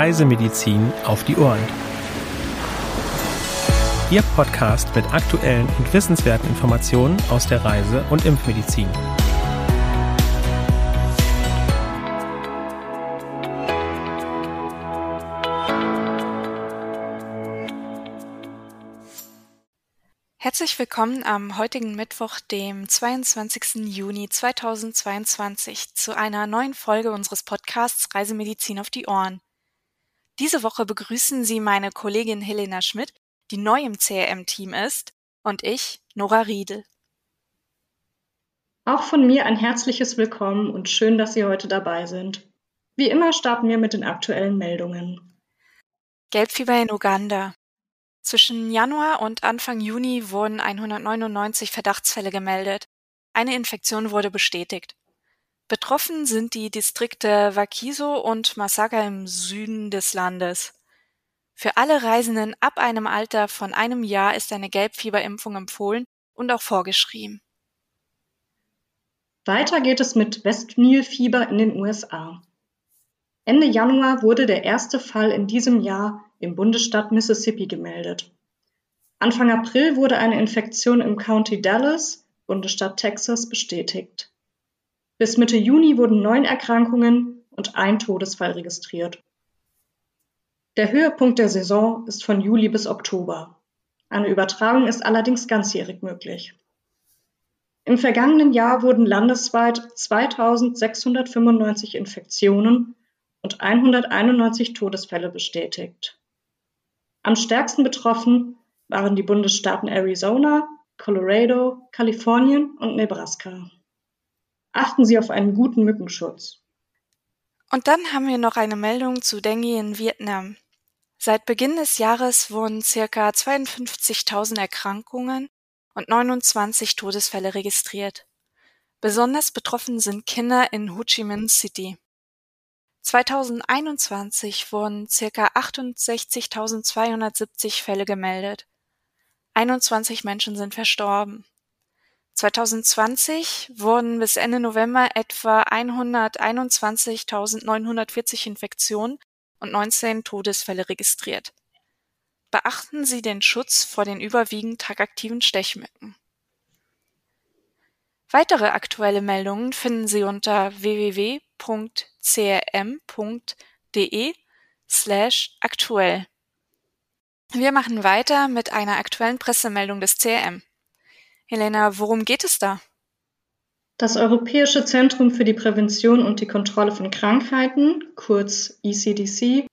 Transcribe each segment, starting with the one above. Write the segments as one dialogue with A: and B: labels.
A: Reisemedizin auf die Ohren. Ihr Podcast mit aktuellen und wissenswerten Informationen aus der Reise- und Impfmedizin.
B: Herzlich willkommen am heutigen Mittwoch, dem 22. Juni 2022, zu einer neuen Folge unseres Podcasts Reisemedizin auf die Ohren. Diese Woche begrüßen Sie meine Kollegin Helena Schmidt, die neu im CRM-Team ist, und ich, Nora Riedel.
C: Auch von mir ein herzliches Willkommen und schön, dass Sie heute dabei sind. Wie immer starten wir mit den aktuellen Meldungen.
B: Gelbfieber in Uganda. Zwischen Januar und Anfang Juni wurden 199 Verdachtsfälle gemeldet. Eine Infektion wurde bestätigt. Betroffen sind die Distrikte Wakiso und Masaka im Süden des Landes. Für alle Reisenden ab einem Alter von einem Jahr ist eine Gelbfieberimpfung empfohlen und auch vorgeschrieben.
C: Weiter geht es mit Westnilfieber in den USA. Ende Januar wurde der erste Fall in diesem Jahr im Bundesstaat Mississippi gemeldet. Anfang April wurde eine Infektion im County Dallas, Bundesstaat Texas, bestätigt. Bis Mitte Juni wurden neun Erkrankungen und ein Todesfall registriert. Der Höhepunkt der Saison ist von Juli bis Oktober. Eine Übertragung ist allerdings ganzjährig möglich. Im vergangenen Jahr wurden landesweit 2695 Infektionen und 191 Todesfälle bestätigt. Am stärksten betroffen waren die Bundesstaaten Arizona, Colorado, Kalifornien und Nebraska. Achten Sie auf einen guten Mückenschutz.
B: Und dann haben wir noch eine Meldung zu Dengue in Vietnam. Seit Beginn des Jahres wurden circa 52.000 Erkrankungen und 29 Todesfälle registriert. Besonders betroffen sind Kinder in Ho Chi Minh City. 2021 wurden circa 68.270 Fälle gemeldet. 21 Menschen sind verstorben. 2020 wurden bis Ende November etwa 121.940 Infektionen und 19 Todesfälle registriert. Beachten Sie den Schutz vor den überwiegend tagaktiven Stechmücken. Weitere aktuelle Meldungen finden Sie unter www.crm.de slash aktuell. Wir machen weiter mit einer aktuellen Pressemeldung des CRM. Helena, worum geht es da?
C: Das Europäische Zentrum für die Prävention und die Kontrolle von Krankheiten, kurz ECDC,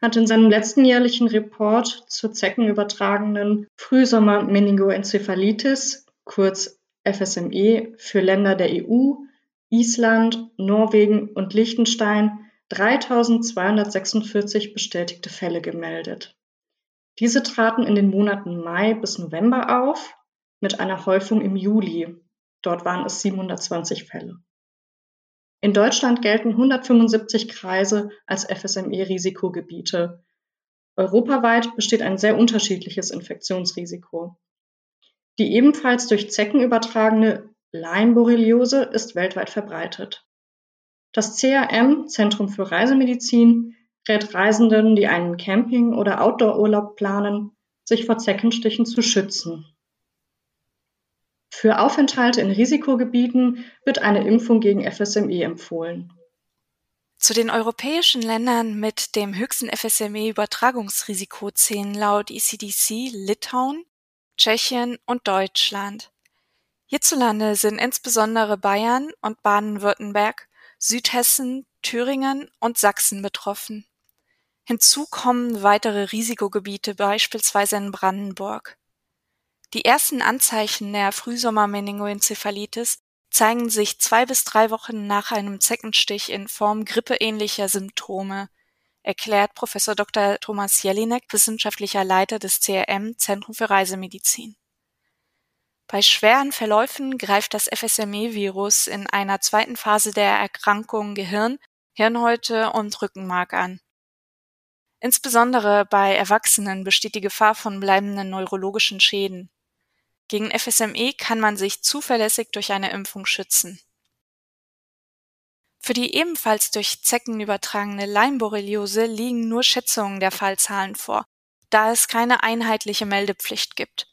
C: hat in seinem letzten jährlichen Report zur zeckenübertragenen Frühsommer-Meningoenzephalitis, kurz FSME, für Länder der EU, Island, Norwegen und Liechtenstein 3246 bestätigte Fälle gemeldet. Diese traten in den Monaten Mai bis November auf mit einer Häufung im Juli. Dort waren es 720 Fälle. In Deutschland gelten 175 Kreise als FSME-Risikogebiete. Europaweit besteht ein sehr unterschiedliches Infektionsrisiko. Die ebenfalls durch Zecken übertragene Lyme-Borreliose ist weltweit verbreitet. Das CRM, Zentrum für Reisemedizin, rät Reisenden, die einen Camping- oder Outdoor-Urlaub planen, sich vor Zeckenstichen zu schützen. Für Aufenthalte in Risikogebieten wird eine Impfung gegen FSME empfohlen.
B: Zu den europäischen Ländern mit dem höchsten FSME-Übertragungsrisiko zählen laut ECDC Litauen, Tschechien und Deutschland. Hierzulande sind insbesondere Bayern und Baden-Württemberg, Südhessen, Thüringen und Sachsen betroffen. Hinzu kommen weitere Risikogebiete, beispielsweise in Brandenburg. Die ersten Anzeichen der Frühsommer-Meningoenzephalitis zeigen sich zwei bis drei Wochen nach einem Zeckenstich in Form grippeähnlicher Symptome, erklärt Professor Dr. Thomas Jelinek, wissenschaftlicher Leiter des CRM Zentrum für Reisemedizin. Bei schweren Verläufen greift das FSME-Virus in einer zweiten Phase der Erkrankung Gehirn, Hirnhäute und Rückenmark an. Insbesondere bei Erwachsenen besteht die Gefahr von bleibenden neurologischen Schäden. Gegen FSME kann man sich zuverlässig durch eine Impfung schützen. Für die ebenfalls durch Zecken übertragene Leimborreliose liegen nur Schätzungen der Fallzahlen vor, da es keine einheitliche Meldepflicht gibt.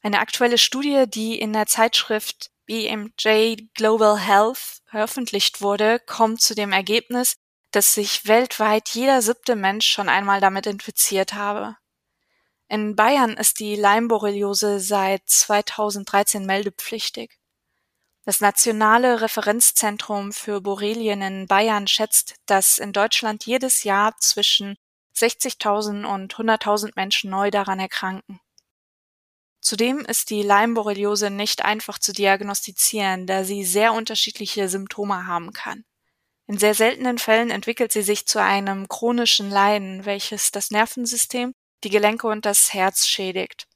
B: Eine aktuelle Studie, die in der Zeitschrift BMJ Global Health veröffentlicht wurde, kommt zu dem Ergebnis, dass sich weltweit jeder siebte Mensch schon einmal damit infiziert habe. In Bayern ist die Leimborreliose seit 2013 meldepflichtig. Das Nationale Referenzzentrum für Borrelien in Bayern schätzt, dass in Deutschland jedes Jahr zwischen 60.000 und 100.000 Menschen neu daran erkranken. Zudem ist die Leimborreliose nicht einfach zu diagnostizieren, da sie sehr unterschiedliche Symptome haben kann. In sehr seltenen Fällen entwickelt sie sich zu einem chronischen Leiden, welches das Nervensystem, die Gelenke und das Herz schädigt.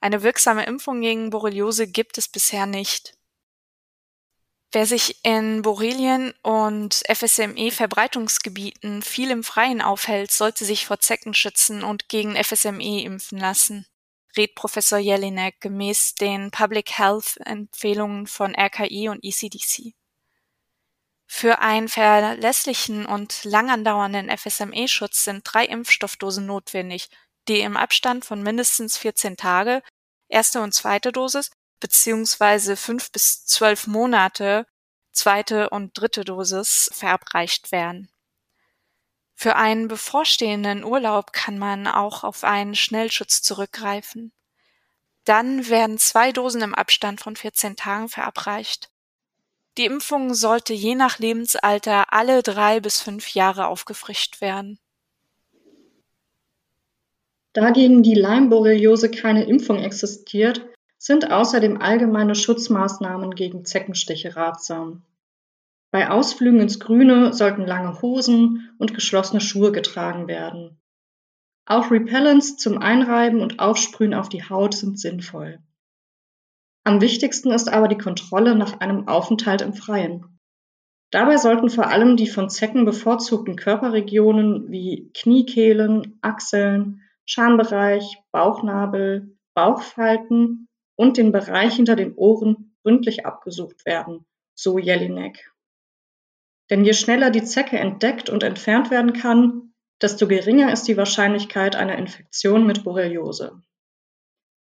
B: Eine wirksame Impfung gegen Borreliose gibt es bisher nicht. Wer sich in Borrelien und FSME-Verbreitungsgebieten viel im Freien aufhält, sollte sich vor Zecken schützen und gegen FSME impfen lassen, rät Professor Jelinek gemäß den Public Health Empfehlungen von RKI und ECDC. Für einen verlässlichen und lang andauernden FSME-Schutz sind drei Impfstoffdosen notwendig, die im Abstand von mindestens 14 Tage, erste und zweite Dosis, beziehungsweise fünf bis zwölf Monate zweite und dritte Dosis verabreicht werden. Für einen bevorstehenden Urlaub kann man auch auf einen Schnellschutz zurückgreifen. Dann werden zwei Dosen im Abstand von 14 Tagen verabreicht. Die Impfung sollte je nach Lebensalter alle drei bis fünf Jahre aufgefrischt werden.
C: Da gegen die Leimborreliose keine Impfung existiert, sind außerdem allgemeine Schutzmaßnahmen gegen Zeckenstiche ratsam. Bei Ausflügen ins Grüne sollten lange Hosen und geschlossene Schuhe getragen werden. Auch Repellents zum Einreiben und Aufsprühen auf die Haut sind sinnvoll. Am wichtigsten ist aber die Kontrolle nach einem Aufenthalt im Freien. Dabei sollten vor allem die von Zecken bevorzugten Körperregionen wie Kniekehlen, Achseln, Schambereich, Bauchnabel, Bauchfalten und den Bereich hinter den Ohren gründlich abgesucht werden, so Jelinek. Denn je schneller die Zecke entdeckt und entfernt werden kann, desto geringer ist die Wahrscheinlichkeit einer Infektion mit Borreliose.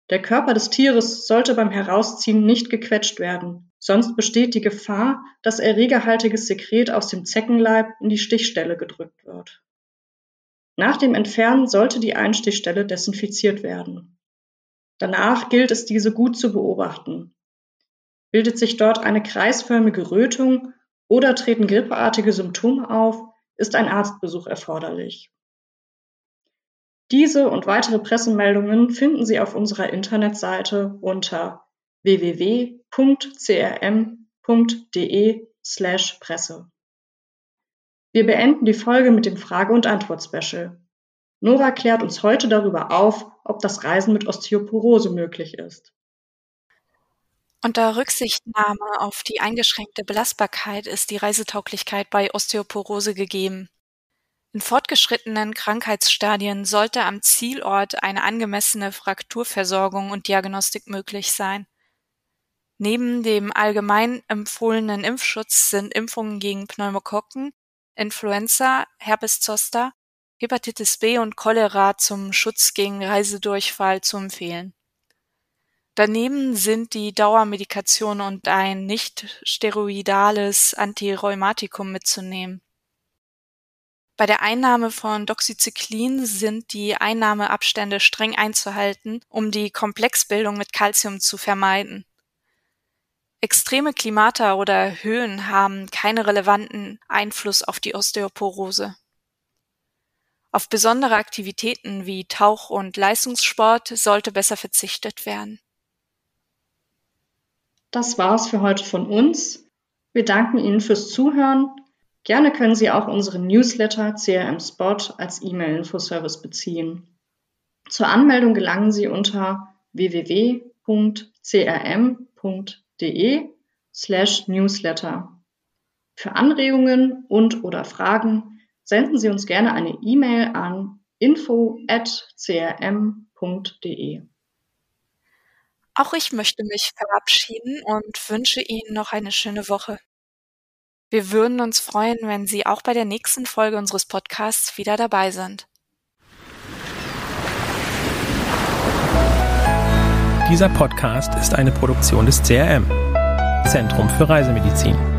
C: Der Körper des Tieres sollte beim Herausziehen nicht gequetscht werden, sonst besteht die Gefahr, dass erregerhaltiges Sekret aus dem Zeckenleib in die Stichstelle gedrückt wird. Nach dem Entfernen sollte die Einstichstelle desinfiziert werden. Danach gilt es, diese gut zu beobachten. Bildet sich dort eine kreisförmige Rötung oder treten grippeartige Symptome auf, ist ein Arztbesuch erforderlich. Diese und weitere Pressemeldungen finden Sie auf unserer Internetseite unter www.crm.de/presse. Wir beenden die Folge mit dem Frage- und Antwort-Special. Nora klärt uns heute darüber auf, ob das Reisen mit Osteoporose möglich ist.
B: Unter Rücksichtnahme auf die eingeschränkte Belastbarkeit ist die Reisetauglichkeit bei Osteoporose gegeben. In fortgeschrittenen Krankheitsstadien sollte am Zielort eine angemessene Frakturversorgung und Diagnostik möglich sein. Neben dem allgemein empfohlenen Impfschutz sind Impfungen gegen Pneumokokken, Influenza, Herpes zoster Hepatitis B und Cholera zum Schutz gegen Reisedurchfall zu empfehlen. Daneben sind die Dauermedikation und ein nicht steroidales Antirheumatikum mitzunehmen. Bei der Einnahme von Doxycyclin sind die Einnahmeabstände streng einzuhalten, um die Komplexbildung mit Calcium zu vermeiden. Extreme Klimata oder Höhen haben keinen relevanten Einfluss auf die Osteoporose. Auf besondere Aktivitäten wie Tauch- und Leistungssport sollte besser verzichtet werden.
C: Das war's für heute von uns. Wir danken Ihnen fürs Zuhören. Gerne können Sie auch unseren Newsletter CRM Spot als E-Mail-Infoservice beziehen. Zur Anmeldung gelangen Sie unter www.crm.de slash newsletter. Für Anregungen und oder Fragen senden Sie uns gerne eine E-Mail an info@crm.de.
B: Auch ich möchte mich verabschieden und wünsche Ihnen noch eine schöne Woche. Wir würden uns freuen, wenn Sie auch bei der nächsten Folge unseres Podcasts wieder dabei sind.
A: Dieser Podcast ist eine Produktion des CRM, Zentrum für Reisemedizin.